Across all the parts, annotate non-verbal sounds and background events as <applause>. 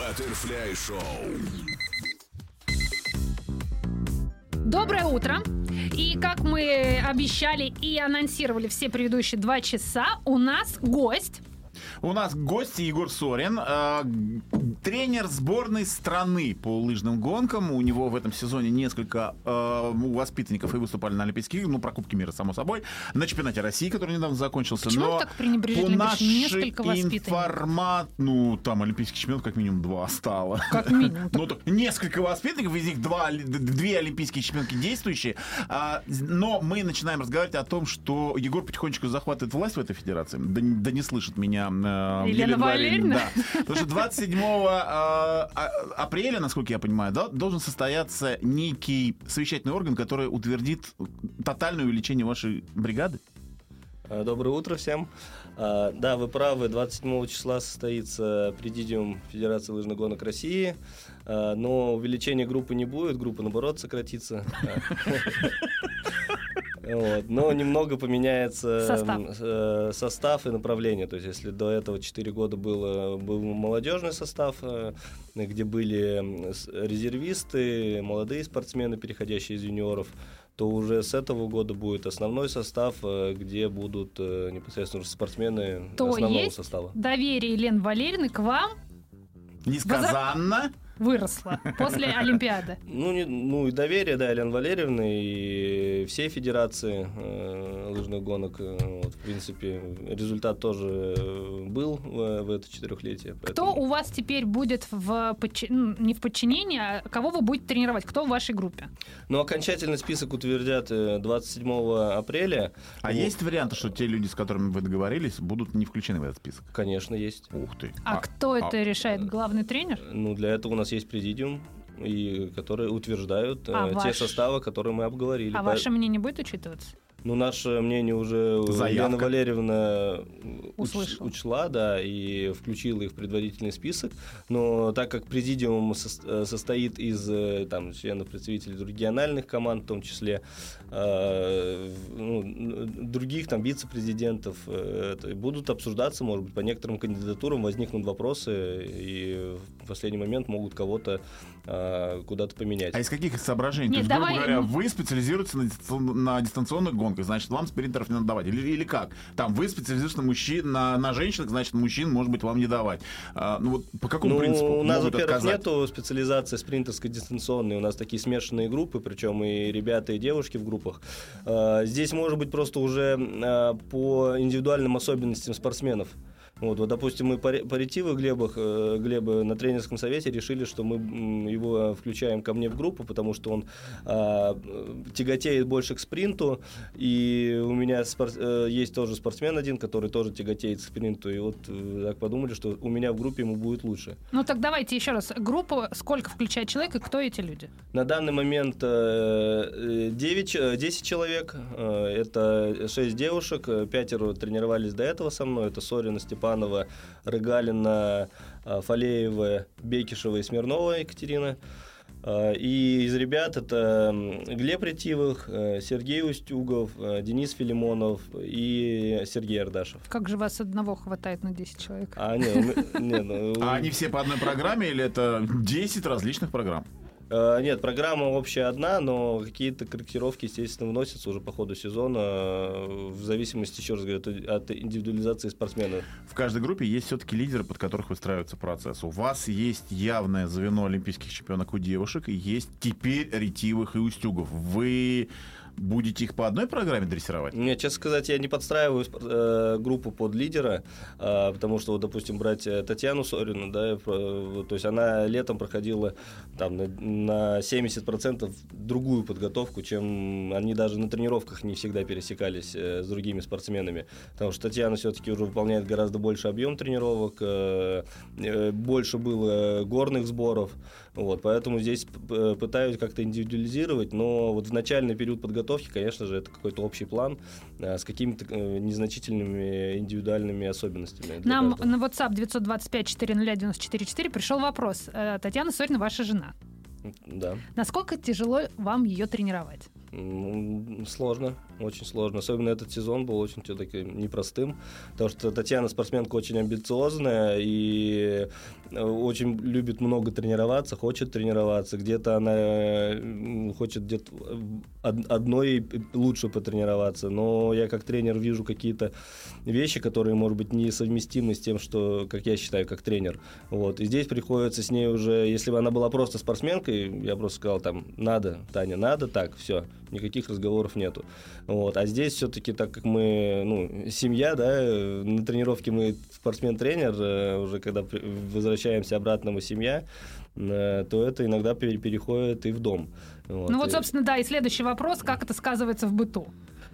Баттерфляй Шоу. Доброе утро. И как мы обещали и анонсировали все предыдущие два часа, у нас гость. У нас гость Егор Сорин, э, тренер сборной страны по лыжным гонкам. У него в этом сезоне несколько э, воспитанников и выступали на Олимпийских ну, про Кубки мира, само собой, на чемпионате России, который недавно закончился. Почему Но так пренебрежительно по нашей Несколько информат... Ну, там олимпийских чемпионов как минимум два стало. Как минимум. <laughs> Ну, так, несколько воспитанников, из них два, две олимпийские чемпионки действующие. А, но мы начинаем разговаривать о том, что Егор потихонечку захватывает власть в этой федерации. Да не слышит меня э, Елена Валерьевна? Да. Потому что 27 э, а- апреля, насколько я понимаю, да, должен состояться некий совещательный орган, который утвердит тотальное увеличение вашей бригады. А, Доброе утро всем. Да, вы правы, 27 числа состоится президиум Федерации лыжных гонок России, но увеличения группы не будет, группа, наоборот, сократится. <laughs> Вот. Но немного поменяется Состав. э, состав и направление. То есть, если до этого 4 года было, был молодежный состав, э, где были резервисты, молодые спортсмены, переходящие из юниоров, то уже с этого года будет основной состав, э, где будут э, непосредственно уже спортсмены То основного есть состава. доверие Елены Валерьевны к вам Несказанно. Выросло <laughs> после Олимпиады. Ну, не- ну и доверие, да, Елены Валерьевны и всей федерации э, лыжных гонок. э, вот, в принципе, результат тоже э, был в, в это четырехлетие. Кто поэтому- у вас теперь будет в подчи- ну, не в подчинении, а кого вы будете тренировать? Кто в вашей группе? Ну, окончательный список утвердят э, 27 апреля. А Вот, есть варианты, что те люди, с которыми вы договорились, будут не включены в этот список? Конечно, есть. Ух ты. А, кто это а- решает? Главный тренер? Ну, для этого у нас есть президиум, и которые утверждают э, А те ваш- составы, которые мы обговорили. А ваше мнение будет учитываться? Ну, наше мнение уже Заявка. Елена Валерьевна уч- учла, да, и включила их в предварительный список. Но так как президиум сос- э, состоит из э, там, членов представителей региональных команд, в том числе э, ну, других там вице-президентов, э, будут обсуждаться, может быть, по некоторым кандидатурам возникнут вопросы, и в последний момент могут кого-то э, куда-то поменять. А из каких соображений? Нет, То есть, грубо давай, говоря, вы специализируетесь на, дистанцион- на дистанционных гонках, значит, вам спринтеров не надо давать. Или, или как? Там вы специализируетесь на мужчин, на, на женщинах, значит, мужчин, может быть, вам не давать. А, ну вот по какому Ну, принципу у нас, во-первых, нету специализации спринтерской дистанционной. У нас такие смешанные группы, причем и ребята, и девушки в группах. А, Здесь может быть просто уже а, по индивидуальным особенностям спортсменов. Вот, вот, допустим, мы ретиву Глебах, э, Глеба на тренерском совете решили, что мы его включаем ко мне в группу, потому что он а, тяготеет больше к спринту, и у меня спор- э, есть тоже спортсмен один, который тоже тяготеет к спринту, и вот э, так подумали, что у меня в группе ему будет лучше. Ну так давайте еще раз. Группу сколько включает человек и кто эти люди? На данный момент э, 9, 10 человек, это 6 девушек, пятеро тренировались до этого со мной, это Сорина, Степанова, Рыгалина, э, Фалеева, Бекишева и Смирнова Екатерина. Э, И из ребят это Глеб Ретивых, э, Сергей Устюгов, Денис Филимонов и Сергей Ардашев. Как же вас одного хватает на 10 человек? А, не, у ме- не, ну, А они все по одной программе или это 10 различных программ? Э, Нет, программа общая одна, но какие-то корректировки, естественно, вносятся уже по ходу сезона, э, в зависимости, еще раз говорю, от- индивидуализации спортсмена. В каждой группе есть все-таки лидеры, под которых выстраивается процесс. У вас есть явное звено олимпийских чемпионок у девушек, и есть теперь ретивых и устюгов. Вы будете их по одной программе дрессировать? Нет, честно сказать, я не подстраиваю э, группу под лидера, а, потому что, вот, допустим, брать э, Татьяну Сорину, да, про- то есть она летом проходила там, на, на 70% другую подготовку, чем они даже на тренировках не всегда пересекались э, с другими спортсменами. Потому что Татьяна все-таки уже выполняет гораздо больше объем тренировок, э, э, больше было горных сборов, вот, поэтому здесь п- пытаюсь как-то индивидуализировать, но вот в начальный период подготовки, конечно же, это какой-то общий план э, с какими-то э, незначительными индивидуальными особенностями. Нам каждого. на WhatsApp 925-409-94-4 пришел вопрос. Э, Татьяна Сорина, ваша жена. Да. Насколько тяжело вам ее тренировать? Ну, сложно, очень сложно. Особенно этот сезон был очень все-таки непростым, потому что Татьяна спортсменка очень амбициозная и э, очень любит много тренироваться, хочет тренироваться. Где-то она хочет где-то одной лучше потренироваться, но я как тренер вижу какие-то вещи, которые, может быть, несовместимы с тем, что, как я считаю, как тренер. Вот. И здесь приходится с ней уже, если бы она была просто спортсменкой, я просто сказал, там, надо, Таня, надо, так, все, никаких разговоров нету. Вот. А здесь все-таки, так как мы, ну, семья, да, на тренировке мы спортсмен-тренер, э, уже когда возвращаемся обратно мы семья, э, то это иногда переходит и в дом. Вот. Ну вот, собственно, да, и следующий вопрос, как это сказывается в быту?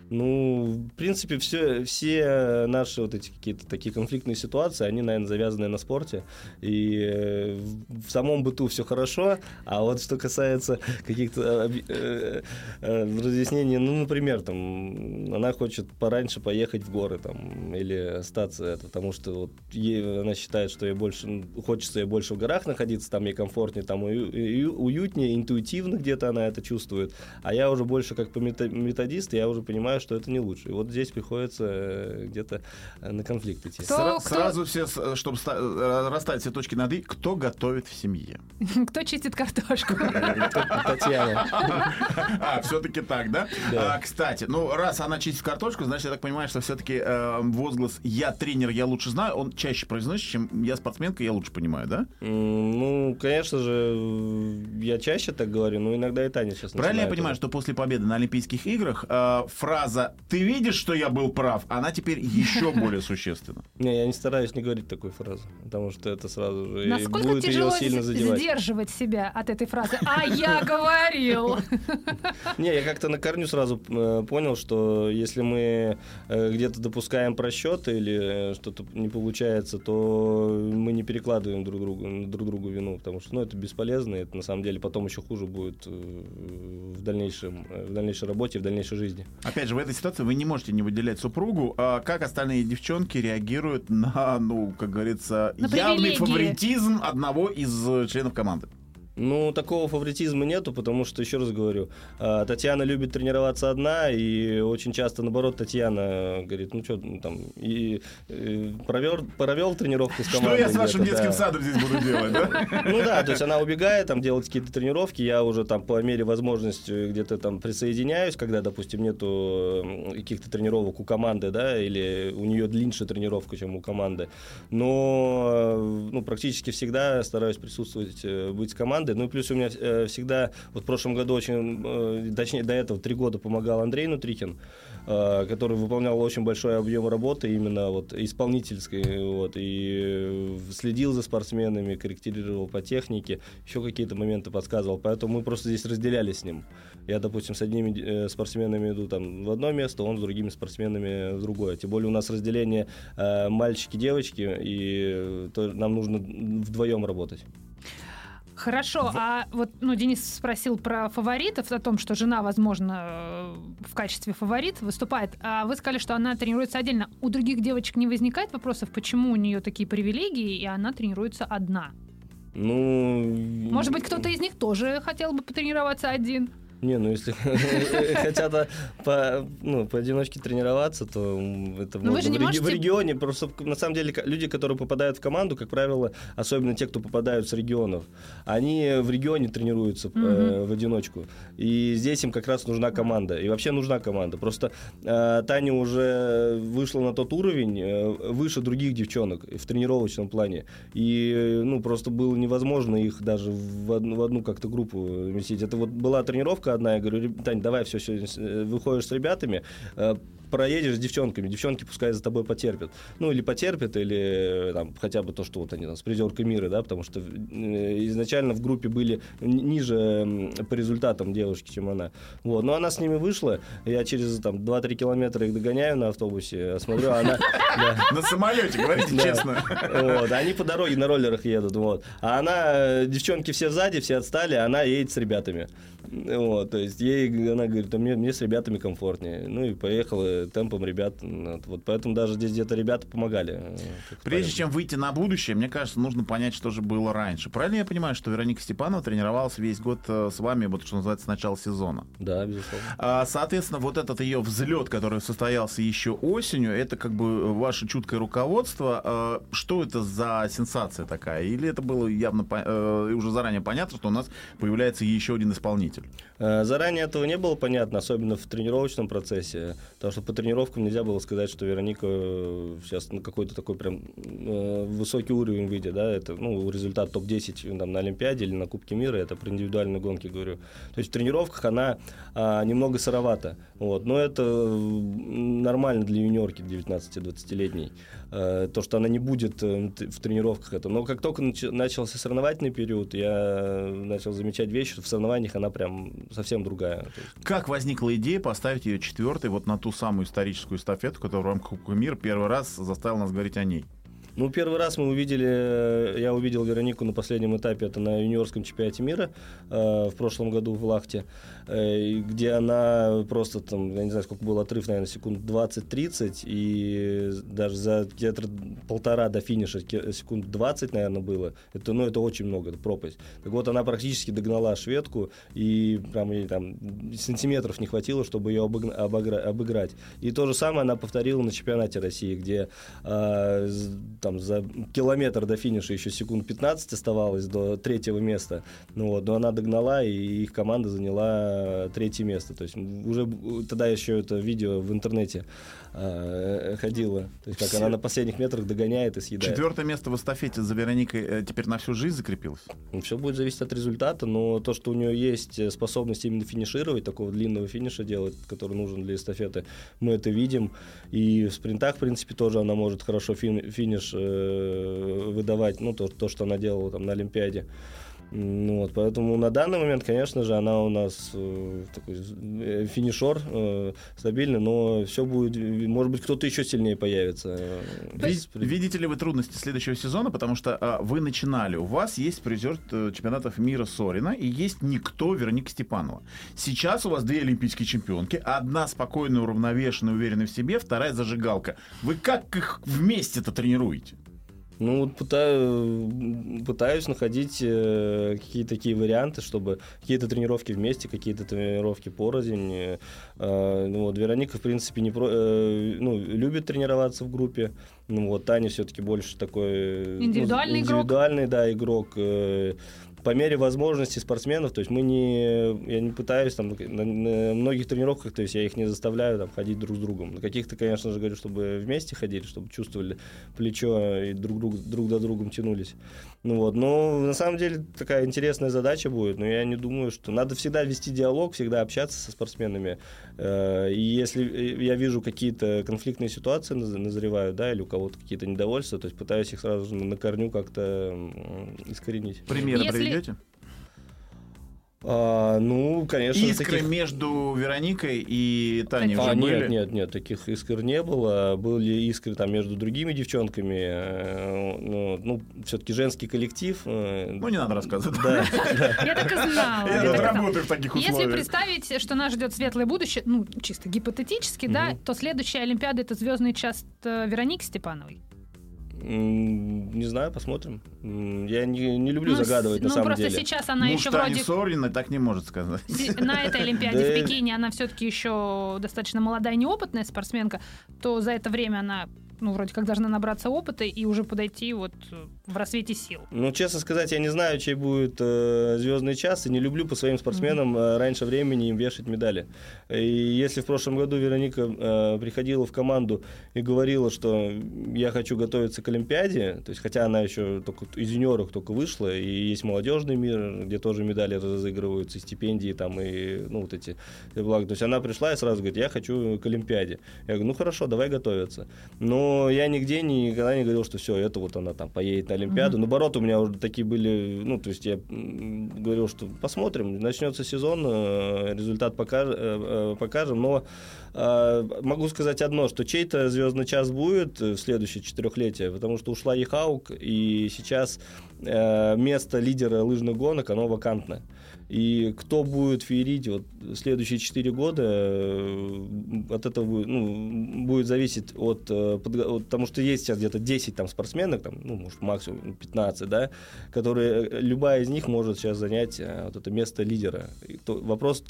Ну, в принципе, все, все наши вот эти какие-то такие конфликтные ситуации, они, наверное, завязаны на спорте. И э, в самом быту все хорошо, а вот что касается каких-то э, э, разъяснений, ну, например, там, она хочет пораньше поехать в горы там, или остаться, это, потому что вот ей, она считает, что ей больше, хочется ей больше в горах находиться, там ей комфортнее, там уютнее, интуитивно где-то она это чувствует. А я уже больше как методист, я уже понимаю, понимаю, что это не лучше. И вот здесь приходится э, где-то э, на конфликт идти. Кто, кто... Сразу все, э, чтобы расставить все точки над «и», кто готовит в семье? <laughs> Кто чистит картошку? <laughs> Татьяна. А, все-таки так, да? А, кстати, ну, раз она чистит картошку, значит, я так понимаю, что все-таки возглас «я тренер, я лучше знаю», он чаще произносит, чем «я спортсменка, я лучше понимаю», да? Ну, конечно же, я чаще так говорю, но иногда и Таня сейчас Правильно я понимаю, что после победы на Олимпийских играх фраза фраза «ты видишь, что я был прав», она теперь еще <laughs> более существенна. Не, я не стараюсь не говорить такую фразу, потому что это сразу же Насколько будет ее сильно задевать. сдерживать себя от этой фразы «а я говорил»? <laughs> Не, я как-то на корню сразу э, понял, что если мы э, где-то допускаем просчет или что-то не получается, то мы не перекладываем друг другу, друг другу вину, потому что ну, это бесполезно, и это на самом деле потом еще хуже будет э, в дальнейшем, в дальнейшей работе, в дальнейшей жизни. Опять же, в этой ситуации вы не можете не выделять супругу. А как остальные девчонки реагируют на, ну, как говорится, на явный фаворитизм одного из членов команды? Ну, такого фаворитизма нету, потому что, еще раз говорю, а, Татьяна любит тренироваться одна, и очень часто, наоборот, Татьяна говорит, ну, что там, и, и провел, провел тренировку с командой. <laughs> Что я с вашим детским да. садом здесь буду делать, да? <laughs> Ну да, то есть она убегает, там, делает какие-то тренировки, я уже там по мере возможности где-то там присоединяюсь, когда, допустим, нету каких-то тренировок у команды, да, или у нее длиннее тренировка, чем у команды. Но, ну, практически всегда стараюсь присутствовать, э, быть с командой, команды. Ну и плюс у меня э, всегда, вот в прошлом году очень, э, точнее до этого три года помогал Андрей Нутрикин, э, который выполнял очень большой объем работы именно вот исполнительской, вот, и следил за спортсменами, корректировал по технике, еще какие-то моменты подсказывал, поэтому мы просто здесь разделялись с ним. Я, допустим, с одними спортсменами иду там в одно место, он с другими спортсменами в другое. Тем более у нас разделение э, мальчики-девочки, и то нам нужно вдвоем работать. Хорошо, в... а вот ну, Денис спросил про фаворитов, о том, что жена, возможно, э, в качестве фаворит выступает. А вы сказали, что она тренируется отдельно. У других девочек не возникает вопросов, почему у нее такие привилегии, и она тренируется одна? Ну... Может быть, кто-то из них тоже хотел бы потренироваться один? Не, ну если <laughs> хотят по, ну, поодиночке тренироваться, то это можно в, можете... в регионе. Просто на самом деле люди, которые попадают в команду, как правило, особенно те, кто попадают с регионов, они в регионе тренируются угу. э, в одиночку. И здесь им как раз нужна команда. И вообще нужна команда. Просто э, Таня уже вышла на тот уровень э, выше других девчонок в тренировочном плане. И ну просто было невозможно их даже в одну, в одну как-то группу вместить. Это вот была тренировка девчонка одна, я говорю, Тань, давай все, все э, выходишь с ребятами, э, проедешь с девчонками, девчонки пускай за тобой потерпят. Ну, или потерпят, или э, там, хотя бы то, что вот они там с призеркой мира, да, потому что изначально в группе были ниже по результатам девушки, чем она. Вот, но она с ними вышла, я через там 2-3 километра их догоняю на автобусе, смотрю, она... <laughs> На самолете, говорите честно. Вот, они по дороге на роллерах едут, вот. А она, девчонки все сзади, все отстали, она едет с ребятами. Вот, то есть ей, она говорит, а мне, мне с ребятами комфортнее. Ну и поехала э, темпам ребят. Вот поэтому даже здесь где-то ребята помогали. Прежде чем выйти на будущее, мне кажется, нужно понять, что же было раньше. Правильно я понимаю, что Вероника Степанова тренировалась весь год с вами, вот что называется, с начала сезона? Да, безусловно. А, соответственно, вот этот ее взлет, который состоялся еще осенью, это как бы ваше чуткое руководство. А, что это за сенсация такая? Или это было явно уже заранее понятно, что у нас появляется еще один исполнитель? Заранее этого не было понятно, особенно в тренировочном процессе, потому что по тренировкам нельзя было сказать, что Вероника э, сейчас на какой-то такой прям э, высокий уровень выйдет, да, это, ну, результат топ-10 там, на Олимпиаде или на Кубке мира, это при индивидуальной гонке говорю. То есть в тренировках она а, немного сыровата, вот, но это нормально для юниорки 19-20-летней. Э, то, что она не будет э, в тренировках это. Но как только начался соревновательный период, я начал замечать вещи, что в соревнованиях она прям совсем другая. Как возникла идея поставить ее четвертой вот на ту самую историческую эстафету, которая в рамках Кубка мира первый раз заставила нас говорить о ней? Ну, первый раз мы увидели, э, я увидел Веронику на последнем этапе, это на юниорском чемпионате мира э, в прошлом году в Лахте, э, где она просто там, я не знаю, сколько был отрыв, наверное, секунд 20-30, и даже за где-то полтора до финиша секунд 20, наверное, было. Это, ну, это очень много, это пропасть. Так вот, она практически догнала шведку, и прям ей там сантиметров не хватило, чтобы ее обыграть. И то же самое она повторила на чемпионате России, где э, там за километр до финиша еще секунд 15 оставалось до третьего места. Ну вот, но она догнала, и их команда заняла третье место. То есть уже тогда еще это видео в интернете э, ходило. То есть как Все. она на последних метрах догоняет и съедает. Четвертое место в эстафете за Вероникой э, теперь на всю жизнь закрепилось? Ну, все будет зависеть от результата, но то, что у нее есть способность именно финишировать, такого длинного финиша делать, который нужен для эстафеты, мы это видим. И в спринтах, в принципе, тоже она может хорошо финиш э, выдавать, ну, то, то, что она делала там на Олимпиаде. Ну, вот, поэтому на данный момент, конечно же, она у нас э, такой э, финишер э, стабильный, но все будет, может быть, кто-то еще сильнее появится. Вид, видите ли вы трудности следующего сезона, потому что а, вы начинали, у вас есть призер э, чемпионатов мира Сорина и есть никто Вероника Степанова. Сейчас у вас две олимпийские чемпионки, одна спокойная, уравновешенная, уверенная в себе, вторая зажигалка. Вы как их вместе-то тренируете? Ну, вот пытаюсь, пытаюсь находить э, какие-то такие варианты, чтобы какие-то тренировки вместе, какие-то тренировки порознь. Э, ну, вот Вероника, в принципе, не про, э, ну, любит тренироваться в группе. Ну, вот Таня все-таки больше такой... Индивидуальный ну, индивидуальный, игрок. да, игрок. Э, по мере возможности спортсменов, то есть мы не, я не пытаюсь там на, на многих тренировках, то есть я их не заставляю там ходить друг с другом. На каких-то, конечно же, говорю, чтобы вместе ходили, чтобы чувствовали плечо и друг, друг, друг за другом тянулись. Ну вот, но на самом деле такая интересная задача будет, но я не думаю, что надо всегда вести диалог, всегда общаться со спортсменами. Э, и если я вижу какие-то конфликтные ситуации назревают, да, или у кого-то какие-то недовольства, то есть пытаюсь их сразу на корню как-то искоренить. Примеры если... приведете? А, ну, конечно. Искры таких... между Вероникой и Таней а, уже нет, были? Нет, нет, таких искр не было. Были искры там между другими девчонками. Э, ну, ну все-таки женский коллектив. Э, ну, не надо рассказывать. Да. <laughs> Я так и знала. Я тут работаю в таких условиях. Если представить, что нас ждет светлое будущее, ну, чисто гипотетически, да, то следующая Олимпиада — это звездный час э, Вероники Степановой. Не знаю, посмотрим. Я не, не люблю ну, загадывать, на ну, самом деле. Ну, просто сейчас она ну, еще вроде... Сорина так не может сказать. На этой Олимпиаде в Пекине она все-таки еще достаточно молодая, неопытная спортсменка, то за это время она ну, вроде как должна набраться опыта и уже подойти вот в рассвете сил. Ну, честно сказать, я не знаю, чей будет э, звездный час, и не люблю по своим спортсменам mm-hmm. э, раньше времени им вешать медали. И если в прошлом году Вероника э, приходила в команду и говорила, что я хочу готовиться к Олимпиаде, то есть хотя она еще только из юниоров только вышла, и есть молодежный мир, где тоже медали разыгрываются, и стипендии там, и ну, вот эти блага. То есть она пришла и сразу говорит, я хочу к Олимпиаде. Я говорю, ну хорошо, давай готовиться. Но но я нигде никогда не говорил, что все, это вот она там поедет на Олимпиаду. Mm-hmm. Наоборот, у меня уже такие были, ну, то есть я говорил, что посмотрим, начнется сезон, э, результат покаж, э, э, покажем, но могу сказать одно, что чей-то звездный час будет в следующее четырехлетие, потому что ушла Ехаук, и сейчас место лидера лыжных гонок, оно вакантное. И кто будет феерить вот следующие 4 года, э, от этого будет, ну, будет зависеть от, э, от, потому что есть сейчас где-то 10 там спортсменок, там, ну, может, максимум 15, да, которые, э, любая из них может сейчас занять вот это место лидера. И то, вопрос,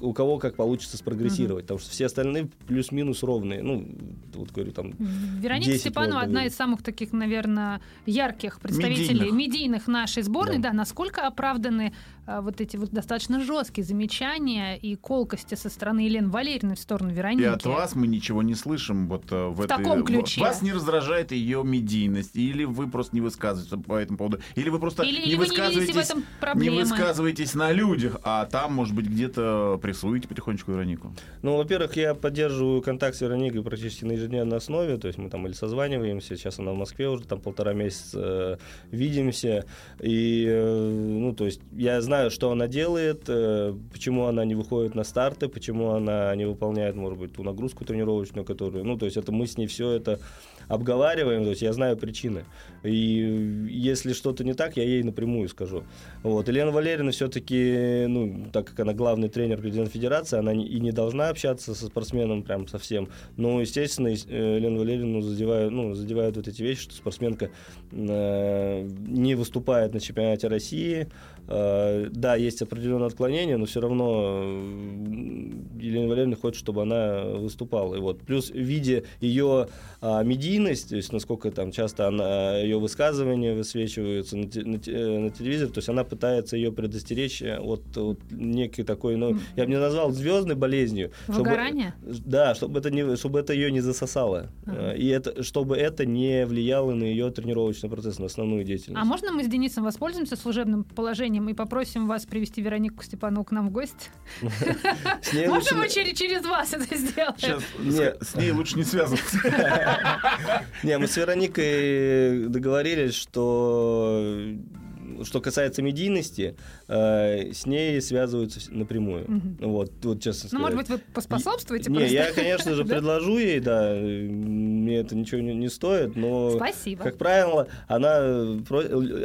у кого как получится спрогрессировать, mm-hmm. потому что все остальные плюс-минус ровные, ну, вот говорю, там Вероника Степанова одна из самых таких, наверное, ярких представителей медийных, медийных нашей сборной, да. да, насколько оправданы а, вот эти вот достаточно жесткие замечания и колкости со стороны Елены Валерьевны в сторону Вероники. И от вас мы ничего не слышим вот э, в, в этой... таком ключе. Вас не раздражает ее медийность, или вы просто не высказываетесь по этому поводу, или вы просто или, не, или высказываетесь, не, в этом не высказываетесь на людях, а там, может быть, где-то прессуете потихонечку Веронику. Ну, во-первых, я поддерживаю контакт с Вероникой практически на ежедневной основе, то есть мы там или созваниваемся, сейчас она в Москве уже там полтора месяца э, видимся, и, э, ну, то есть я знаю, что она делает, делает, э, почему она не выходит на старты, почему она не выполняет, может быть, ту нагрузку тренировочную, которую, ну, то есть это мы с ней все это обговариваем, то есть я знаю причины. И если что-то не так, я ей напрямую скажу. Вот. Елена Валерьевна все-таки, ну, так как она главный тренер президент Федерации, она и не должна общаться со спортсменом прям совсем. Но, естественно, э, Елена Валерьевна задевает, ну, задевает вот эти вещи, что спортсменка э, не выступает на чемпионате России, Э, да, есть определенное отклонение, но все равно э, Елена Валерьевна хочет, чтобы она выступала. И вот. Плюс, видя ее а, медийность, то есть насколько там часто она, ее высказывания высвечиваются на, на, э, на телевизоре, то есть она пытается ее предостеречь от, от некой такой, ну, я бы не назвал звездной болезнью. Выгорание? Чтобы, да, чтобы это, не, чтобы это ее не засосало. Ага. И это, чтобы это не влияло на ее тренировочный процесс, на основную деятельность. А можно мы с Денисом воспользуемся служебным положением и попросим вас привести Веронику Степанову к нам в гости. <laughs> Можно мы через вас это сделаем? Сейчас, с ней лучше не связываться. <laughs> Не, мы с Вероникой договорились, что что касается медийности, э, с ней связываются напрямую. Угу. Вот, вот честно сказать. Ну, может быть, вы поспособствуете? Не, просто? я, конечно же, <laughs> предложу ей, да, мне это ничего не, не стоит, но, Спасибо. как правило, она,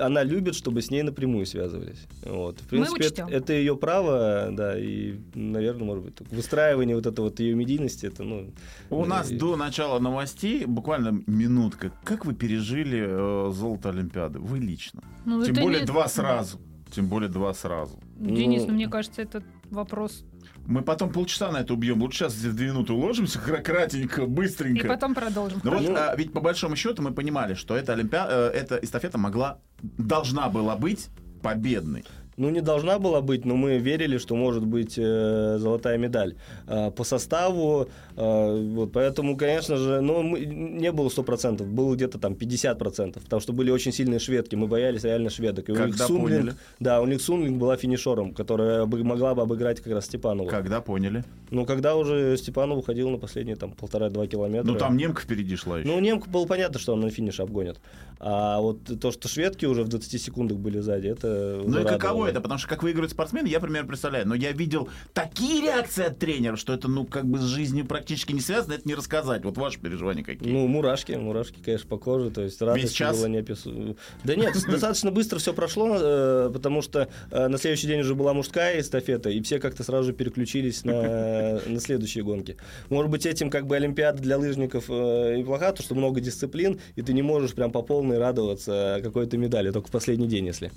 она любит, чтобы с ней напрямую связывались. Вот. В принципе, это, это ее право, да, и, наверное, может быть, выстраивание вот этого вот ее медийности, это, ну... У да, нас и... до начала новостей буквально минутка. Как вы пережили э, золото Олимпиады? Вы лично? Ну, Тем более не... два сразу. Тем более два сразу. Денис, ну, ну мне кажется, этот вопрос мы потом полчаса на это убьем. Лучше сейчас в две минуты уложимся, <laughs> кратенько, быстренько. И потом продолжим. Ну вот, а, ведь по большому счету мы понимали, что эта, олимпиа... Э, эта эстафета могла, должна была быть победной. Ну, не должна была быть, но мы верили, что может быть э, золотая медаль. Э, по составу, э, вот, поэтому, конечно же, ну, мы, не было 100%, было где-то там 50%, потому что были очень сильные шведки, мы боялись реально шведок. И Когда у них Сунлинг, поняли? Да, у них Сунлинг была финишером, которая бы, могла бы обыграть как раз Степанову. Когда поняли? Ну, когда уже Степанов уходил на последние там полтора-два километра. Ну, там немка впереди шла еще. Ну, немка было понятно, что он на финиш обгонит. А вот то, что шведки уже в 20 секундах были сзади, это Ну и каково это? Потому что как выигрывают спортсмены, я, например, представляю. Но я видел такие реакции от тренера, что это, ну, как бы с жизнью практически не связано, это не рассказать. Вот ваши переживания какие? Ну, мурашки, мурашки, конечно, по коже. То есть радость Весь час? было не опису... Да нет, достаточно быстро все прошло, э, потому что э, на следующий день уже была мужская эстафета, и все как-то сразу же переключились на, <laughs> на следующие гонки. Может быть, этим как бы Олимпиада для лыжников э, и плоха, то, что много дисциплин, и ты не можешь прям по полной радоваться какой-то медали, только в последний день, если.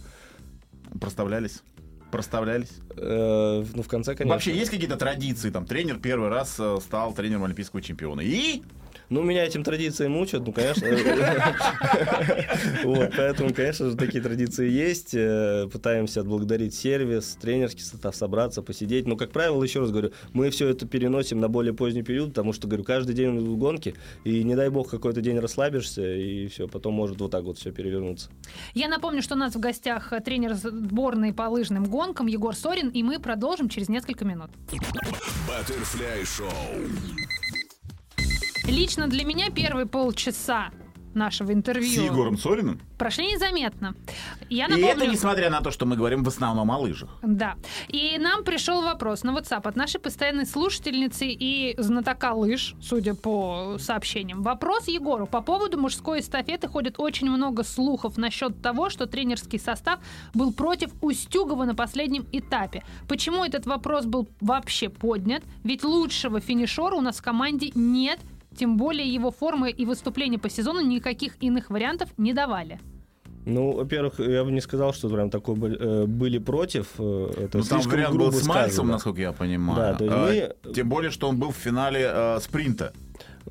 Проставлялись? Проставлялись? Э, ну, в конце, конечно. Вообще есть какие-то традиции? Там тренер первый раз э, стал тренером олимпийского чемпиона. И ну, меня этим традициям учат, ну, конечно. <laughs> Вот, поэтому, конечно же, такие традиции есть. Э, пытаемся отблагодарить сервис, тренерский состав, собраться, посидеть. Но, как правило, еще раз говорю, мы все это переносим на более поздний период, потому что, говорю, каждый день в гонке, и не дай бог какой-то день расслабишься, и все, потом может вот так вот все перевернуться. Я напомню, что у нас в гостях тренер сборной по лыжным гонкам Егор Сорин, и мы продолжим через несколько минут. Баттерфляй шоу. Лично для меня первые полчаса нашего интервью С Егором Сориным? прошли незаметно. Я И напомню, это несмотря на то, что мы говорим в основном о лыжах. Да. И нам пришел вопрос на WhatsApp от нашей постоянной слушательницы и знатока лыж, судя по сообщениям. Вопрос Егору. По поводу мужской эстафеты ходит очень много слухов насчет того, что тренерский состав был против Устюгова на последнем этапе. Почему этот вопрос был вообще поднят? Ведь лучшего финишера у нас в команде нет, тем более его формы и выступления по сезону никаких иных вариантов не давали. Ну, во-первых, я бы не сказал, что прям такой бы- э, были против. э, Это Ну, там вариант был с Мальцем, сказано. насколько я понимаю. Да, то есть А, мы- Тем более, что он был в финале э, спринта.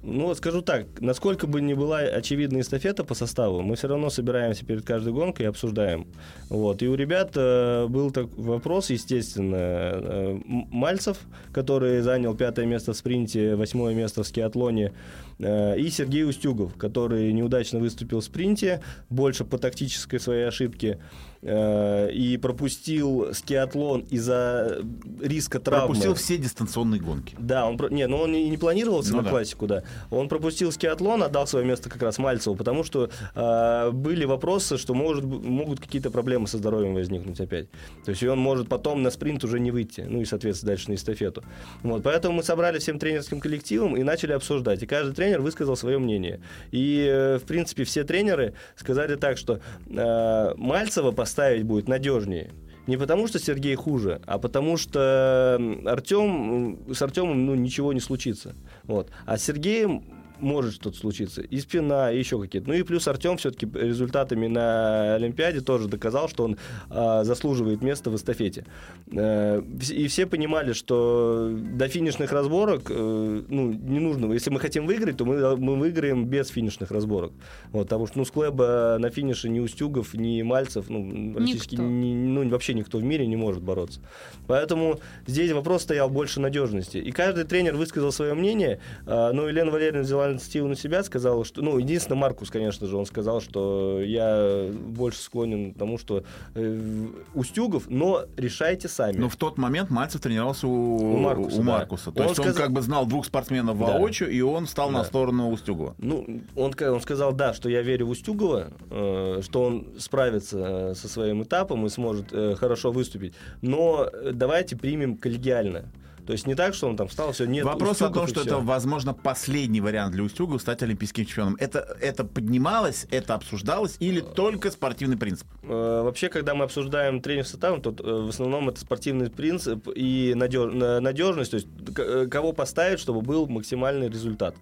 Ну, скажу так, насколько бы ни была очевидна эстафета по составу, мы все равно собираемся перед каждой гонкой и обсуждаем. Вот. И у ребят э, был так вопрос, естественно, э, Мальцев, который занял пятое место в спринте, восьмое место в скиатлоне, и Сергей Устюгов, который неудачно выступил в спринте, больше по тактической своей ошибке, э, и пропустил скиатлон из-за риска травмы. Пропустил все дистанционные гонки. Да, он не, ну он и не планировался Ну на да. классику, да. Он пропустил скиатлон, отдал свое место как раз Мальцеву, потому что э, были вопросы, что может, могут какие-то проблемы со здоровьем возникнуть опять. То есть он может потом на спринт уже не выйти, ну и, соответственно, дальше на эстафету. Вот, поэтому мы собрали всем тренерским коллективом и начали обсуждать. И каждый тренер высказал свое мнение. И, э, в принципе, все тренеры сказали так, что э, Мальцева поставить будет надежнее. Не потому, что Сергей хуже, а потому что Артем, с Артемом ну, ничего не случится. Вот. А с Сергеем может что-то случиться. И спина, и еще какие-то. Ну и плюс Артем все-таки результатами на Олимпиаде тоже доказал, что он а, заслуживает места в эстафете. Э, и все понимали, что до финишных разборок э, ну, не нужно. Если мы хотим выиграть, то мы, мы выиграем без финишных разборок. Вот, потому что ну, с Клэба на финише ни Устюгов, ни Мальцев, ну, практически Никто. ни- ну, вообще никто в мире не может бороться. Поэтому здесь вопрос стоял больше надежности. И каждый тренер высказал свое мнение. А, Но Елена Валерьевна взяла инициативу на себя, сказала, что... Ну, единственное, Маркус, конечно же, он сказал, что я больше склонен к тому, что э, Устюгов, но решайте сами. Но в тот момент Мальцев тренировался у, У Маркуса, у да. Маркуса. То Он есть он сказал- как бы знал двух спортсменов Да. воочию, и он встал на Да. сторону Устюгова. Ну, он, он сказал, да, что я верю в Устюгова, э, что он справится э, со своим этапом и сможет э, хорошо выступить. Но давайте примем коллегиально. То есть не так, что он там встал, все, нет Вопрос о том, что это, возможно, последний вариант для Устюгова стать олимпийским чемпионом. Это, это поднималось, это обсуждалось или только спортивный принцип? Э, Вообще, когда мы обсуждаем тренинг составом, то э, в основном это спортивный принцип и надеж- на- надежность, то есть э, кого поставить, чтобы был максимальный результат.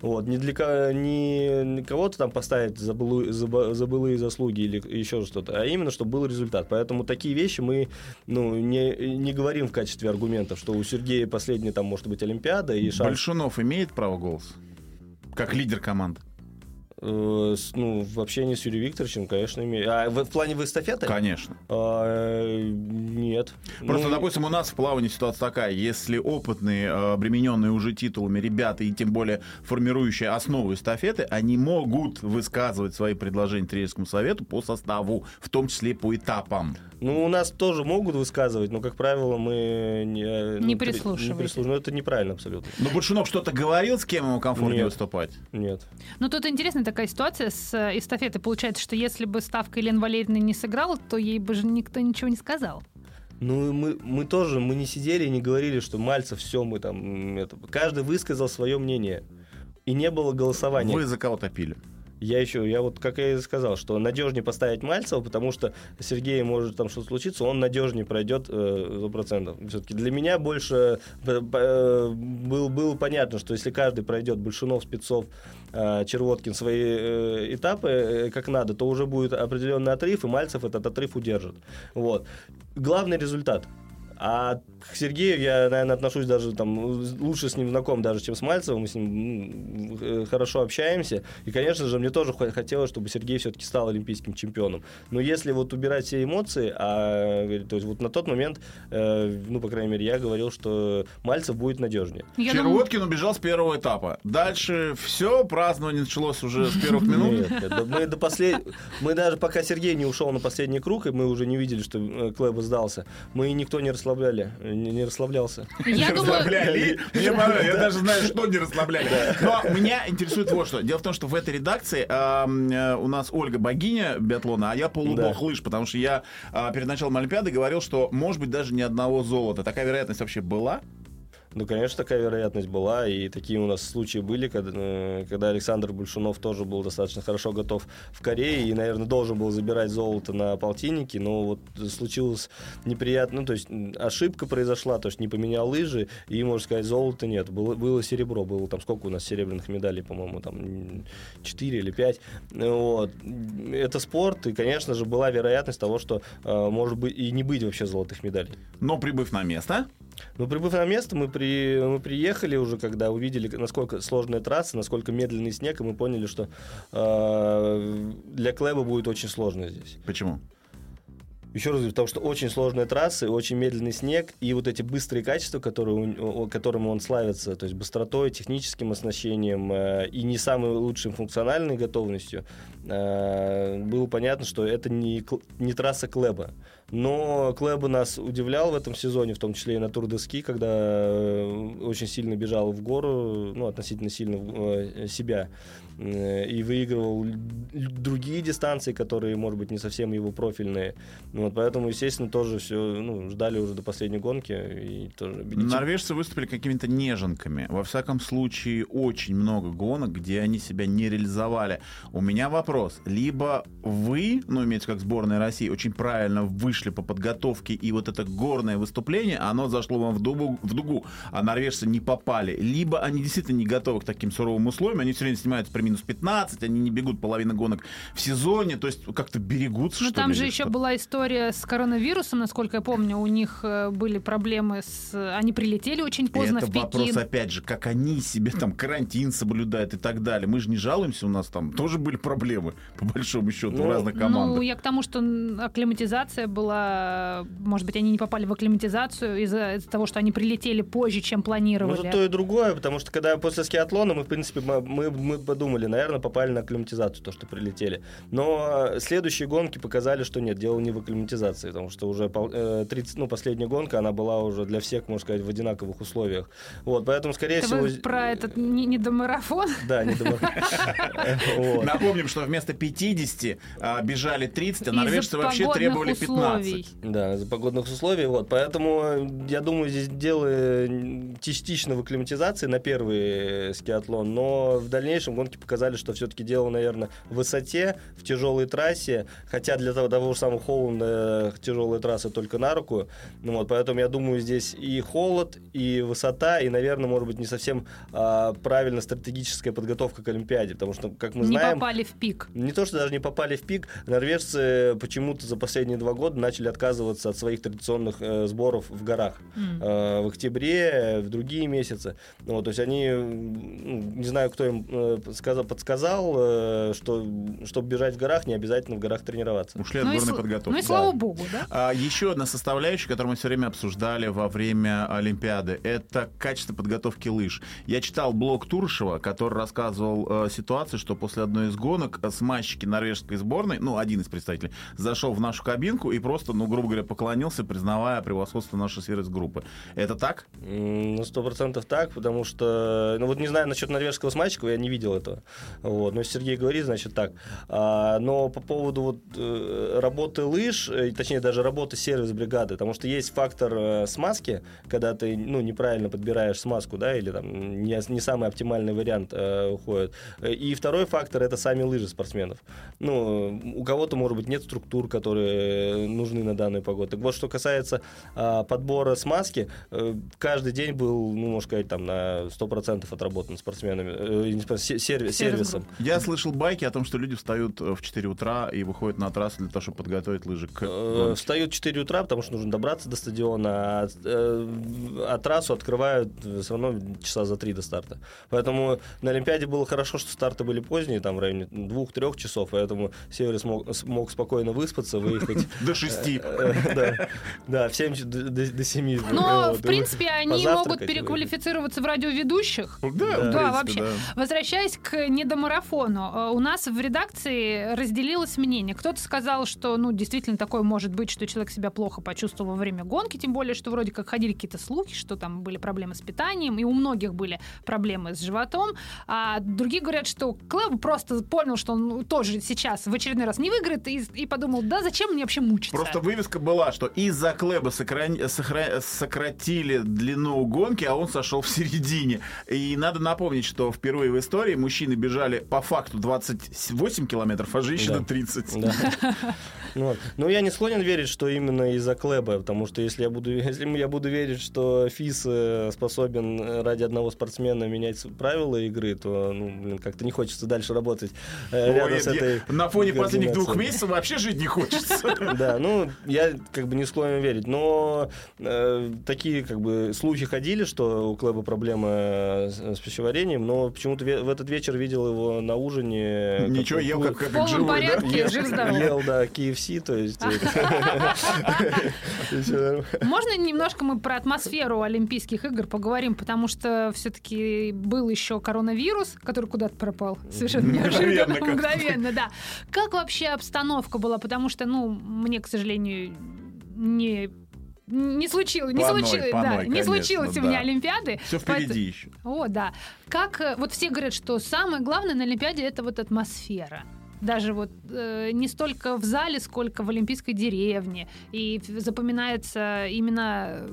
Вот. Не для не кого-то там поставить за, былу- за заслуги или еще что-то, а именно, чтобы был результат. Поэтому такие вещи мы ну, не, не говорим в качестве аргументов, что у Сергея последняя там может быть Олимпиада и шанс Большунов имеет право голоса? Как лидер команды? Э, ну, в общении с Юрием Викторовичем, конечно, имеет. А в, в плане в эстафеты? Конечно. А, нет. Просто, Ну, допустим, у нас в плавании ситуация такая. Если опытные, э, обремененные уже титулами ребята, и тем более формирующие основу эстафеты, они могут высказывать свои предложения тренерскому совету по составу, в том числе по этапам. Ну, у нас тоже могут высказывать, но, как правило, мы не, Не ну, при- прислушиваетесь. Не прислушиваемся. Ну, это неправильно абсолютно. Но Большунов что-то говорил, с кем ему комфортнее Нет. выступать? Нет. Но тут интересная такая ситуация с э, эстафетой. Получается, что если бы ставка Елены Валерьевны не сыграла, то ей бы же никто ничего не сказал. Ну, мы, мы тоже, мы не сидели и не говорили, что Мальцев, все, мы там... Это, каждый высказал свое мнение. И не было голосования. Вы за кого топили? Я еще, я вот, как я и сказал, что надежнее поставить Мальцева, потому что Сергей может там что-то случиться, он надежнее пройдет э, сто процентов. Все-таки для меня больше э, э, был, было понятно, что если каждый пройдет Большунов, Спецов, э, Червоткин свои э, этапы э, как надо, то уже будет определенный отрыв, и Мальцев этот отрыв удержит. Вот. Главный результат. А к Сергею я, наверное, отношусь даже там лучше с ним знаком даже, чем с Мальцевым. Мы с ним э, хорошо общаемся. И, конечно же, мне тоже хо- хотелось, чтобы Сергей все-таки стал олимпийским чемпионом. Но если вот убирать все эмоции, а, то есть вот на тот момент, э, ну, по крайней мере, я говорил, что Мальцев будет надежнее. Я думаю, Червоткин убежал с первого этапа. Дальше все, празднование началось уже с первых минут. Мы до послед... мы даже пока Сергей не ушел на последний круг, и мы уже не видели, что э, Клэба сдался, мы никто не расслаблялся расслабляли, не, не расслаблялся. Я думаю, Расслабляли. Мне понравилось. Я даже знаю, что не расслабляли. Но меня интересует вот что. Дело в том, что в этой редакции э, у нас Ольга богиня биатлона, а я полубог Да. лыж, потому что я а, перед началом Олимпиады говорил, что может быть даже ни одного золота. Такая вероятность вообще была? Ну, конечно, такая вероятность была, и такие у нас случаи были, когда, э, когда Александр Большунов тоже был достаточно хорошо готов в Корее и, наверное, должен был забирать золото на полтиннике, но вот случилось неприятно, ну, то есть ошибка произошла, то есть не поменял лыжи, и, можно сказать, золота нет, было, было серебро, было там сколько у нас серебряных медалей, по-моему, там 4 или 5, вот. Это спорт, и, конечно же, была вероятность того, что э, может быть и не быть вообще золотых медалей. Но прибыв на место, Ну, прибыв на место, мы, при, мы приехали уже, когда увидели, насколько сложная трасса, насколько медленный снег, и мы поняли, что э, для Клэба будет очень сложно здесь. почему? Еще раз говорю, потому что очень сложные трассы, очень медленный снег, и вот эти быстрые качества, которые, которым он славится, то есть быстротой, техническим оснащением э, и не самой лучшей функциональной готовностью, э, было понятно, что это не, не трасса Клэба. Но Клэба нас удивлял в этом сезоне, в том числе и на Тур де Ски, когда э, очень сильно бежал в гору, ну, относительно сильно э, себя, э, и выигрывал другие дистанции, которые, может быть, не совсем его профильные. Ну, Вот, поэтому, естественно, тоже все ну, ждали уже до последней гонки. И тоже Норвежцы выступили какими-то неженками. Во всяком случае, очень много гонок, где они себя не реализовали. У меня вопрос. Либо вы, ну, имеется как сборная России, очень правильно вышли по подготовке, и вот это горное выступление, оно зашло вам в дугу, в дугу а норвежцы не попали. Либо они действительно не готовы к таким суровым условиям, они все время снимаются при минус 15, они не бегут половину гонок в сезоне, то есть как-то берегутся, Ну, что там ли, же еще что? была история с коронавирусом, насколько я помню. У них э, были проблемы с... Они прилетели очень поздно это в Пекин. вопрос, опять же, как они себе там карантин соблюдают и так далее. Мы же не жалуемся, у нас там тоже были проблемы, по большому счету, в Ну, разных Ну, командах. я к тому, что акклиматизация была... Может быть, они не попали в акклиматизацию из-за из-за того, что они прилетели позже, чем Ну, планировали. это то и другое, потому что когда после скиатлона мы, в принципе, мы, мы, подумали, наверное, попали на акклиматизацию, то, что прилетели. Но э, следующие гонки показали, что нет, дело не в акклиматизации, потому что уже пол- э, 30, ну, последняя гонка, она была уже для всех, можно сказать, в одинаковых условиях. Вот, поэтому, скорее Это всего... вы про этот не- недомарафон? Да, не думаю. <laughs> Вот. Напомним, что вместо 50 а, бежали 30, а норвежцы вообще требовали условий. 15. Да, из-за погодных условий. Вот. Поэтому, э, я думаю, здесь дело э, частично в акклиматизации на первый э, скиатлон, но в дальнейшем гонки показали, что все-таки дело, наверное, в высоте, в тяжелой трассе, хотя для того, того же самого Холланда тяжелая трасса только на руку. Ну, вот, поэтому я думаю, здесь и холод, и высота, и, наверное, может быть, не совсем а, правильно стратегическая подготовка к Олимпиаде, потому что, как мы Не знаем... попали в пик. Не то, что даже не попали в пик, норвежцы почему-то за последние два года начали отказываться от своих традиционных э, сборов в горах. Э, в октябре, в другие месяцы. Ну, Вот, то есть они, м, не знаю, кто им э, подсказал, подсказал э, что чтобы бежать в горах, не обязательно в горах тренироваться. Ушли от Ну горной сл- подготовки. Ну и слава богу, да? А, еще одна составляющая, которую мы все время обсуждали во время Олимпиады, это качество подготовки лыж. Я читал блог Туршева, который рассказывал э, ситуацию, что после одной из гонок э, смазчики норвежской сборной, ну, один из представителей, зашел в нашу кабинку и просто, ну, грубо говоря, поклонился, признавая превосходство нашей сервис-группы. Это так? Ну, сто процентов так, потому что, ну вот не знаю насчет норвежского смачкова, я не видел этого. Вот, но Сергей говорит, значит так. А, но по поводу вот э, работы лыж, э, точнее даже работы сервис-бригады, потому что есть фактор э, смазки, когда ты, ну, неправильно подбираешь смазку, да, или там не, не самый оптимальный вариант э, уходит. И второй фактор это сами лыжи спортсменов. Ну, у кого-то, может быть, нет структур, которые нужны на данную погоду. Так вот, что касается а, подбора смазки, э, каждый день был, ну, можно сказать, там на 100% отработан спортсменами, э, не спор- се- серви- сервисом. Я слышал байки о том, что люди встают э, в 4 утра и выходят на трассу для того, чтобы подготовить лыжи к Э, гонке. Встают в 4 утра, потому что нужно добраться до стадиона, а, э, а трассу открывают все равно часа за 3 до старта. Поэтому на Олимпиаде было хорошо, что старты были поздние, там в районе 2 двух-трех часов, поэтому Север смог, смог спокойно выспаться, выехать. <laughs> До шести. Да, да, в 7 до 7. Но, в принципе, они могут переквалифицироваться в радиоведущих. Да, да, вообще. Возвращаясь к недомарафону, у нас в редакции разделилось мнение. Кто-то сказал, что, ну, действительно такое может быть, что человек себя плохо почувствовал во время гонки, тем более, что вроде как ходили какие-то слухи, что там были проблемы с питанием, и у многих были проблемы с животом. А другие говорят, что Клэб просто понял, что он тоже сейчас в очередной раз не выиграет, и, и подумал, да, зачем мне вообще мучиться? Просто вывеска была, что из-за Клэба сокра... Сокра... сократили длину гонки, а он сошел в середине. И надо напомнить, что впервые в истории мужчины бежали по факту 28 километров, а женщины да. 30. Да. <laughs> Вот. Ну, я не склонен верить, что именно из-за Клэба, потому что если я буду, <laughs> если я буду верить, что ФИС э, способен ради одного спортсмена менять правила игры, то ну, блин, как-то не хочется дальше работать э, рядом Ой, с этой На фоне последних двух месяцев вообще жить не хочется. <laughs> Да, ну, я как бы не склонен верить, но э, такие как бы слухи ходили, что у Клэба проблема с пищеварением, но почему-то в этот вечер видел его на ужине. Ничего, ел как, как, как живой, да? Жив-здоров. Ел, да, KFC, то есть... <laughs> Можно немножко мы про атмосферу Олимпийских игр поговорим, потому что все-таки был еще коронавирус, который куда-то пропал. Совершенно неожиданно, мгновенно, да. Как вообще обстановка была? Потому что, ну, мне, к сожалению, не не случилось, не случилось, да, конечно, не случилось да. у меня Олимпиады. Все впереди поэтому... еще. О, да. Как э, вот все говорят, что самое главное на Олимпиаде это вот атмосфера даже вот э, не столько в зале, сколько в Олимпийской деревне. И запоминается именно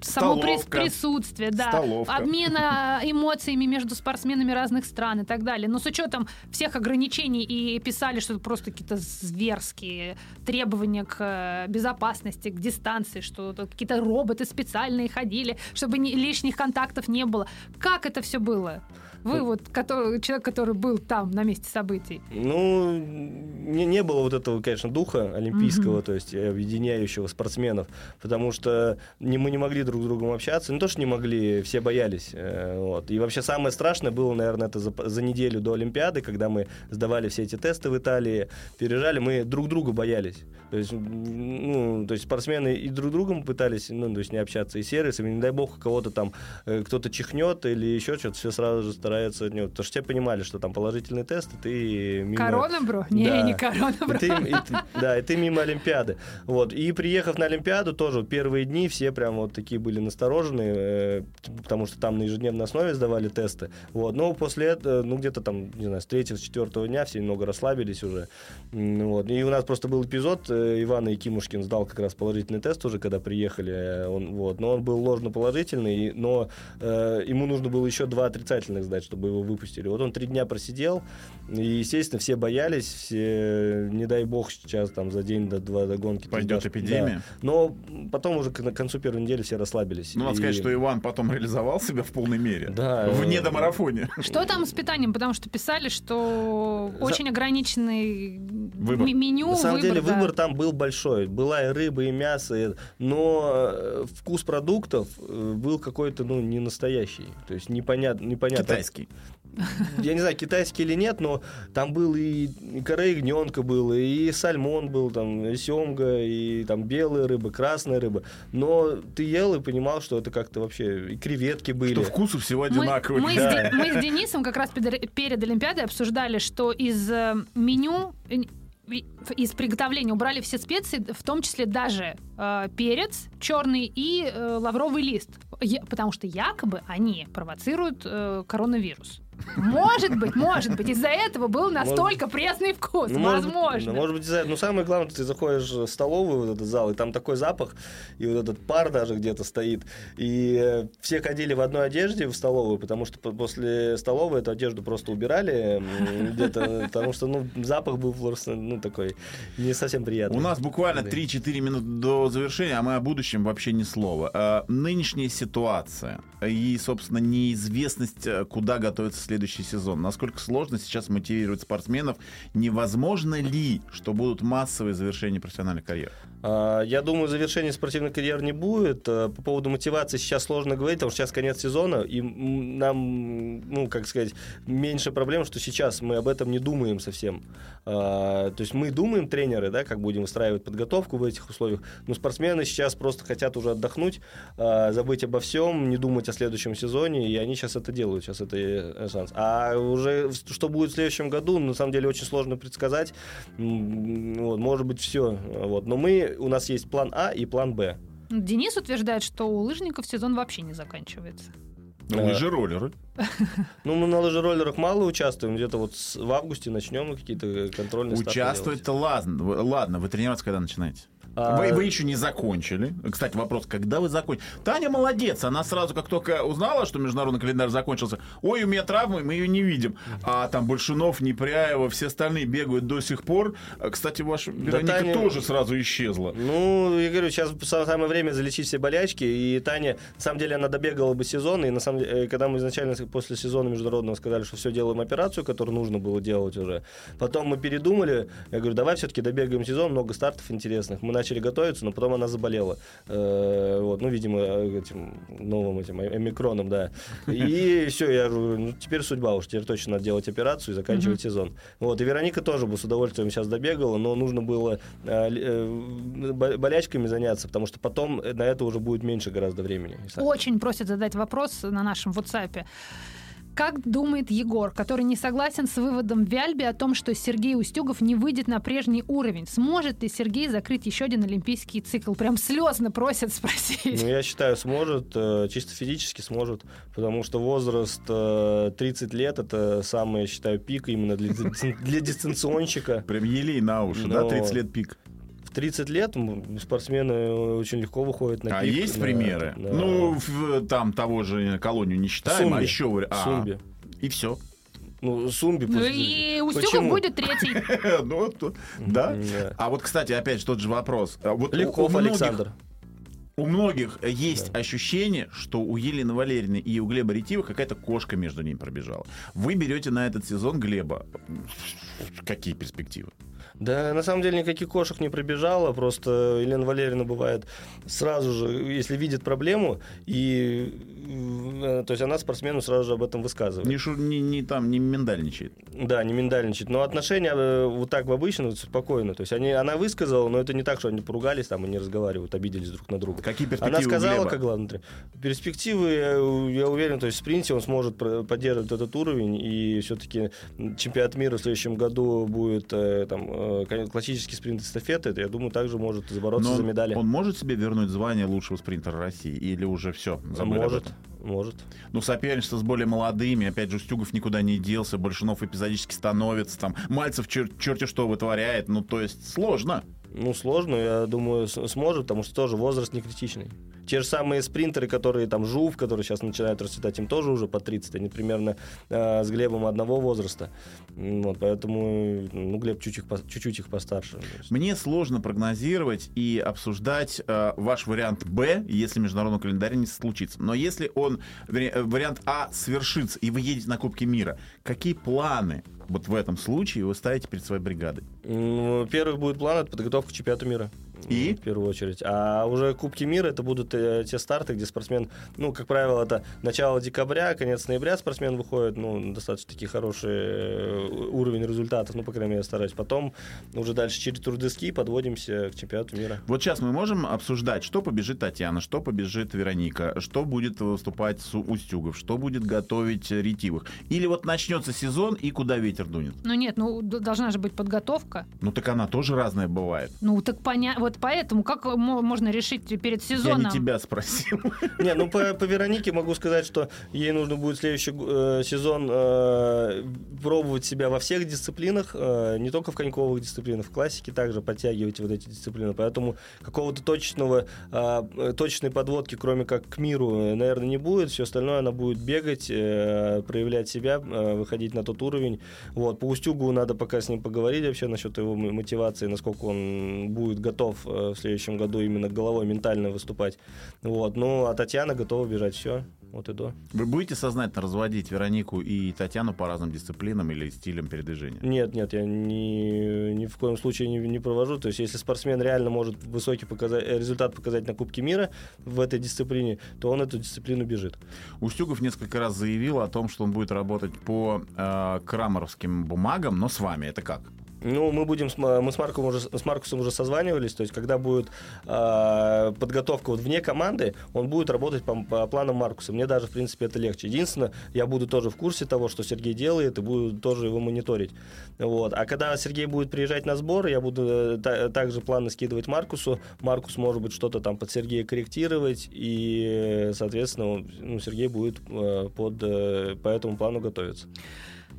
само Столовка. присутствие, да, Столовка. обмена <laughs> эмоциями между спортсменами разных стран и так далее. Но с учетом всех ограничений и писали, что это просто какие-то зверские требования к э, безопасности, к дистанции, что какие-то роботы специальные ходили, чтобы ни, лишних контактов не было. Как это все было? Вы вот который, человек, который был там на месте событий. Ну, не, не было вот этого, конечно, духа олимпийского, mm-hmm. то есть объединяющего спортсменов, потому что не, мы не могли друг с другом общаться. Не то, что не могли, все боялись. Э, вот. И вообще самое страшное было, наверное, это за, за неделю до Олимпиады, когда мы сдавали все эти тесты в Италии, переезжали, мы друг друга боялись. То есть, ну, то есть спортсмены и друг другом пытались, ну, то есть не общаться, и сервисами, не дай бог, кого-то там, э, кто-то чихнет или еще что-то, все сразу же стараются от него. Потому что все понимали, что там положительный тест, и ты мимо... Корона, бро? Не, да. не корона, бро. И ты, и ты, да, и ты мимо Олимпиады. Вот. И приехав на Олимпиаду, тоже первые дни все прям вот такие были настороженные, э, потому что там на ежедневной основе сдавали тесты. Вот. Но после этого, ну, где-то там, не знаю, с третьего, с четвертого дня все немного расслабились уже. Вот. И у нас просто был эпизод, э, Ивана Якимушкин сдал как раз положительный тест уже, когда приехали. Э, он, вот. Но он был ложно положительный, но э, ему нужно было еще два отрицательных сдать, чтобы его выпустили. Вот он три дня просидел, и, естественно, все боялись, все, не дай бог, сейчас там за день до два до гонки. Пойдет эпидемия. Да. Но потом уже к концу первой недели все расслабились. Ну, надо и... сказать, что Иван потом <laughs> реализовал себя в полной мере. Да. В недомарафоне. Что там с питанием? Потому что писали, что очень ограниченный выбор. меню. На самом выбор, деле да. выбор там был большой. Была и рыба, и мясо, но э, вкус продуктов э, был какой-то, ну, не настоящий. То есть непонятно. непонятно. Китайский. Я не знаю, китайский или нет, но там был и, и кора ягненка был, и сальмон был, там, и семга, и там белая рыба, красная рыба. Но ты ел и понимал, что это как-то вообще... И креветки были. Что вкусы всего одинаковые. Мы, мы, да. с, мы с Денисом как раз перед Олимпиадой обсуждали, что из э, меню из приготовления убрали все специи, в том числе даже э, перец черный и э, лавровый лист, я, потому что якобы они провоцируют э, коронавирус. Может быть, может быть. Из-за этого был настолько может, пресный вкус. Ну, возможно. Может, ну, может быть, из-за этого. Ну, самое главное, ты заходишь в столовую, вот этот зал, и там такой запах, и вот этот пар даже где-то стоит. И э, все ходили в одной одежде в столовую, потому что после столовой эту одежду просто убирали где-то, <laughs> потому что, ну, запах был просто, ну, такой не совсем приятный. У нас буквально 3-4 минуты до завершения, а мы о будущем вообще ни слова. Э, нынешняя ситуация и, собственно, неизвестность, э, куда готовится следующий сезон? Насколько сложно сейчас мотивировать спортсменов? Невозможно ли, что будут массовые завершения профессиональных карьер? А, я думаю, завершения спортивной карьеры не будет. Э, по поводу мотивации сейчас сложно говорить, потому что сейчас конец сезона, и нам, ну, как сказать, меньше проблем, что сейчас мы об этом не думаем совсем. А, то есть мы думаем, тренеры, да, как будем выстраивать подготовку в этих условиях, но спортсмены сейчас просто хотят уже отдохнуть, а, забыть обо всем, не думать о следующем сезоне, и они сейчас это делают, сейчас это э, шанс. А уже что будет в следующем году, на самом деле очень сложно предсказать. Вот, может быть, все. Вот. Но мы у нас есть план А и план Б. Денис утверждает, что у лыжников сезон вообще не заканчивается. Ну, лыжи-роллеры. <laughs> Ну, мы на лыжероллерах мало участвуем, где-то вот в августе начнем какие-то контрольные Участвовать-то ладно, ладно, вы тренироваться когда начинаете? А... Вы, вы еще не закончили. Кстати, вопрос, когда вы закончили? Таня молодец, она сразу, как только узнала, что международный календарь закончился, ой, у меня травмы, мы ее не видим. А там Большунов, Непряева, все остальные бегают до сих пор. Кстати, ваша Вероника да, Таня... тоже сразу исчезла. Ну, я говорю, сейчас самое время залечить все болячки, и Таня, на самом деле, она добегала бы сезон, и на самом деле, э, когда мы изначально после сезона международного сказали, что все, делаем операцию, которую нужно было делать уже, потом мы передумали, я говорю, давай все-таки добегаем сезон, много стартов интересных. Мы начали готовиться, но потом она заболела. Э, вот, ну, видимо, этим новым этим омикроном, да. И <laughs> все, я говорю, ну, теперь судьба уж, теперь точно надо делать операцию и заканчивать сезон. Вот, и Вероника тоже бы с удовольствием сейчас добегала, но нужно было э, э, болячками заняться, потому что потом на это уже будет меньше гораздо времени. Очень просят задать вопрос на нашем WhatsApp. Как думает Егор, который не согласен с выводом Вяльби о том, что Сергей Устюгов не выйдет на прежний уровень? Сможет ли Сергей закрыть еще один олимпийский цикл? Прям слезно просят спросить. Ну, я считаю, сможет, э, чисто физически сможет, потому что возраст 30 э, лет — это самый, я считаю, пик именно для, <laughs> для дистанционщика. Прям елей на уши, Но... да, 30 лет пик 30 лет спортсмены очень легко выходят на А пик, есть на, примеры? На... Ну, в, там того же колонию не считаем, а Сумби. а еще... А, Сумби. И все. Ну, Сумби... Ну и Устюгов будет третий. <laughs> Ну, да. А вот, кстати, опять же тот же вопрос. А Легков Александр. У многих есть да. ощущение, что у Елены Валерьевны и у Глеба Ретива какая-то кошка между ними пробежала. Вы берете на этот сезон Глеба. Какие перспективы? Да, на самом деле никаких кошек не пробежало, просто Елена Валерьевна бывает сразу же, если видит проблему, и э, то есть она спортсмену сразу же об этом высказывает. Не, шу, не, не там, не миндальничает. Да, не миндальничает. Но отношения э, вот так в обычно спокойно. То есть они, она высказала, но это не так, что они поругались там и не разговаривают, обиделись друг на друга. Какие перспективы Она сказала, как главное. Перспективы, я, я уверен, то есть в спринте он сможет поддерживать этот уровень, и все-таки чемпионат мира в следующем году будет э, там классический спринт эстафеты, это, я думаю, также может забороться за медали. Он может себе вернуть звание лучшего спринтера России или уже все? Может, может. Ну, соперничество с более молодыми, опять же, Стюгов никуда не делся, Большинов эпизодически становится, там, Мальцев чер- черти что вытворяет, ну, то есть сложно. Ну, сложно, я думаю, сможет, потому что тоже возраст не критичный. Те же самые спринтеры, которые там Жув, которые сейчас начинают расцветать, им тоже уже по 30, они примерно э, с Глебом одного возраста. Вот, поэтому ну, Глеб чуть-чуть, чуть-чуть их постарше. Мне сложно прогнозировать и обсуждать э, ваш вариант Б, если международный календарь не случится. Но если он, э, вариант А свершится, и вы едете на Кубки мира, какие планы вот в этом случае вы ставите перед своей бригадой? Первый будет план — это подготовка к чемпионату мира. И? В первую очередь. А уже Кубки мира это будут э, те старты, где спортсмен, ну, как правило, это начало декабря, конец ноября спортсмен выходит, ну, достаточно такие хорошие э, уровень результатов, ну, по крайней мере, стараюсь. Потом уже дальше через турдески подводимся к чемпионату мира. Вот сейчас мы можем обсуждать, что побежит Татьяна, что побежит Вероника, что будет выступать с Устюгов, что будет готовить Ретивых. Или вот начнется сезон и куда ветер дунет? Ну нет, ну должна же быть подготовка. Ну так она тоже разная бывает. Ну так понятно вот поэтому как можно решить перед сезоном? Я не тебя спросил. <laughs> Не, ну по, по Веронике могу сказать, что ей нужно будет следующий э, сезон э, пробовать себя во всех дисциплинах, э, не только в коньковых дисциплинах, в классике также подтягивать вот эти дисциплины. Поэтому какого-то точного, э, точной подводки, кроме как к миру, наверное, не будет. Все остальное она будет бегать, э, проявлять себя, э, выходить на тот уровень. Вот. По Устюгу надо пока с ним поговорить вообще насчет его мотивации, насколько он будет готов готов э, в следующем году именно головой ментально выступать. Вот. Ну, а Татьяна готова бежать все. Вот и до. Вы будете сознательно разводить Веронику и Татьяну по разным дисциплинам или стилям передвижения? Нет, нет, я ни, ни в коем случае не, не провожу. То есть, если спортсмен реально может высокий показать, результат показать на Кубке мира в этой дисциплине, то он эту дисциплину бежит. Устюгов несколько раз заявил о том, что он будет работать по э, крамеровским бумагам, но с вами. Это как? Ну, мы будем, мы с, Марком уже, с Маркусом уже созванивались, то есть, когда будет э, подготовка вот вне команды, он будет работать по, по планам Маркуса. Мне даже, в принципе, это легче. Единственное, я буду тоже в курсе того, что Сергей делает, и буду тоже его мониторить. Вот. А когда Сергей будет приезжать на сбор, я буду э, та, также планы скидывать Маркусу. Маркус может быть что-то там под Сергея корректировать, и, соответственно, ну, Сергей будет э, под, э, по этому плану готовиться.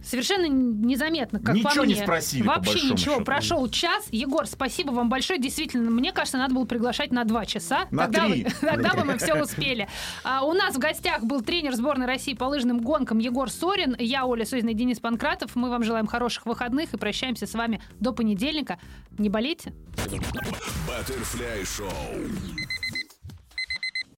Совершенно незаметно, как ничего по мне. не спросили. Вообще по ничего. счету. Прошел час. Егор, спасибо вам большое. Действительно, мне кажется, надо было приглашать на два часа. На тогда, три. Вы, <laughs> тогда бы мы все успели. А, у нас в гостях был тренер сборной России по лыжным гонкам Егор Сорин. Я Оля Созина и Денис Панкратов. Мы вам желаем хороших выходных и прощаемся с вами до понедельника. Не болейте. Баттерфляй шоу.